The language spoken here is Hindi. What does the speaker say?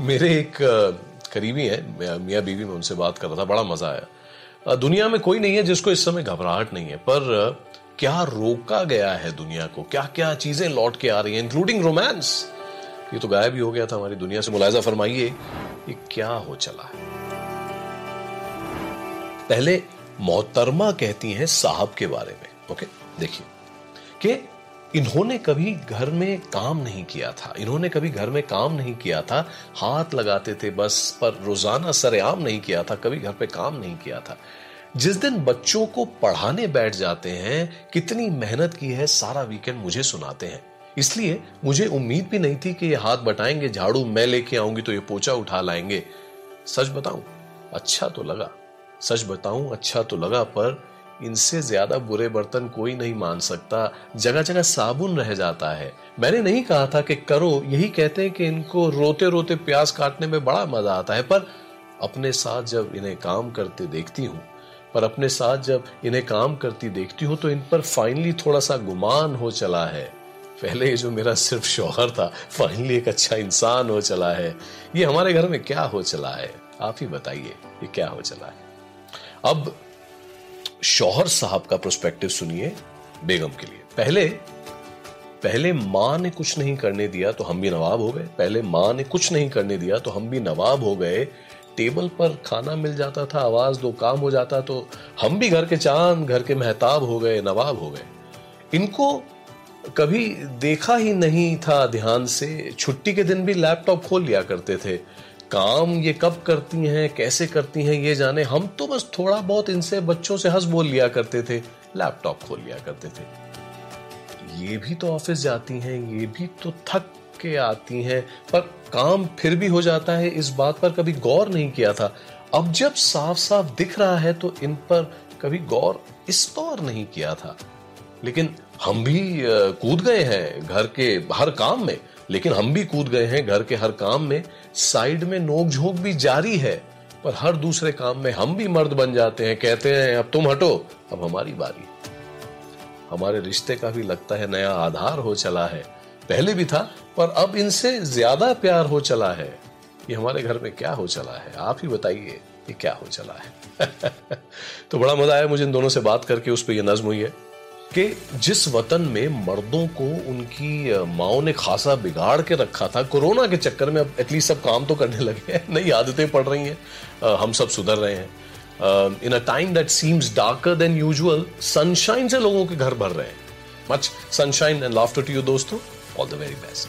मेरे एक करीबी है मियाँ बीवी में उनसे बात कर रहा था, बड़ा मज़ा आया। दुनिया में कोई नहीं है जिसको इस समय घबराहट नहीं है, पर क्या रोका गया है दुनिया को? क्या क्या चीज़ें लौट के आ रही हैं इंक्लूडिंग रोमांस ये तो गायब ही हो गया था हमारी दुनिया से। मुलायजा फरमाइए, ये क्या हो चला है? पहले मोहतरमा कहती हैं साहब के बारे में, ओके? देखिए, कि इन्होंने कभी घर में काम नहीं किया था। इन्होंने कभी घर में काम नहीं किया था। हाथ लगाते थे बस, पर रोज़ाना सरेआम नहीं किया था, कभी घर पे काम नहीं किया था। जिस दिन बच्चों को पढ़ाने बैठ जाते हैं, कितनी मेहनत की है, सारा वीकेंड मुझे सुनाते हैं। इसलिए मुझे उम्मीद भी नहीं थी कि ये हाथ बटाएँगे, झाड़ू मैं लेके आऊँगी तो ये पोचा उठा लाएँगे। सच बताऊँ अच्छा तो लगा। सच बताऊँ अच्छा तो लगा, पर इनसे ज़्यादा बुरे बर्तन कोई नहीं मान सकता। जगह जगह साबुन रह जाता है। मैंने नहीं कहा था कि करो, यही कहते हैं कि इनको रोते रोते प्याज काटने में बड़ा मज़ा आता है, पर अपने साथ जब इन्हें काम करते देखती हूँ, पर अपने साथ जब इन्हें काम करती देखती हूँ तो इन पर फाइनली थोड़ा सा गुमान हो चला है। पहले जो मेरा सिर्फ़ शौहर था फाइनली एक अच्छा इंसान हो चला है। ये हमारे घर में क्या हो चला है? आप ही बताइए, ये क्या हो चला है? अब शौहर साहब का प्रोस्पेक्टिव सुनिए बेगम के लिए। पहले पहले माँ ने कुछ नहीं करने दिया तो हम भी नवाब हो गए। पहले माँ ने कुछ नहीं करने दिया तो हम भी नवाब हो गए। टेबल पर खाना मिल जाता था, आवाज़ दो, काम हो जाता तो हम भी घर के चाँद, घर के महताब हो गए, नवाब हो गए। इनको कभी देखा ही नहीं था ध्यान से। छुट्टी के दिन भी लैपटॉप खोल लिया करते थे। काम ये कब करती हैं, कैसे करती हैं, ये जाने। हम तो बस थोड़ा बहुत इनसे बच्चों से हंस बोल लिया करते थे, लैपटॉप खोल लिया करते थे। ये भी तो ऑफ़िस जाती हैं, ये भी तो थक के आती हैं, पर काम फिर भी हो जाता है, इस बात पर कभी गौर नहीं किया था। अब जब साफ़ साफ़ दिख रहा है तो इन पर कभी गौर इस तौर नहीं किया था। लेकिन हम भी कूद गए हैं, घर के, हर काम में। लेकिन हम भी कूद गए हैं घर के हर काम में। साइड में नोक झोंक भी जारी है, पर हर दूसरे काम में हम भी मर्द बन जाते हैं। कहते हैं, अब तुम हटो, अब हमारी बारी। हमारे रिश्ते का भी लगता है नया आधार हो चला है। पहले भी था, पर अब इनसे ज़्यादा प्यार हो चला है। ये हमारे घर में क्या हो चला है? आप ही बताइए, ये क्या हो चला है? तो बड़ा मज़ा आया मुझे इन दोनों से बात करके, उस पर यह नज्म हुई है। कि जिस वतन में मर्दों को उनकी माओ ने खासा बिगाड़ के रखा था, कोरोना के चक्कर में अब एटलीस्ट सब काम तो करने लगे हैं, नई आदतें पड़ रही हैं हम सब सुधर रहे हैं। In a time that seems darker than usual sunshine से लोगों के घर भर रहे हैं। Much sunshine and laughter to you दोस्तों. All the very best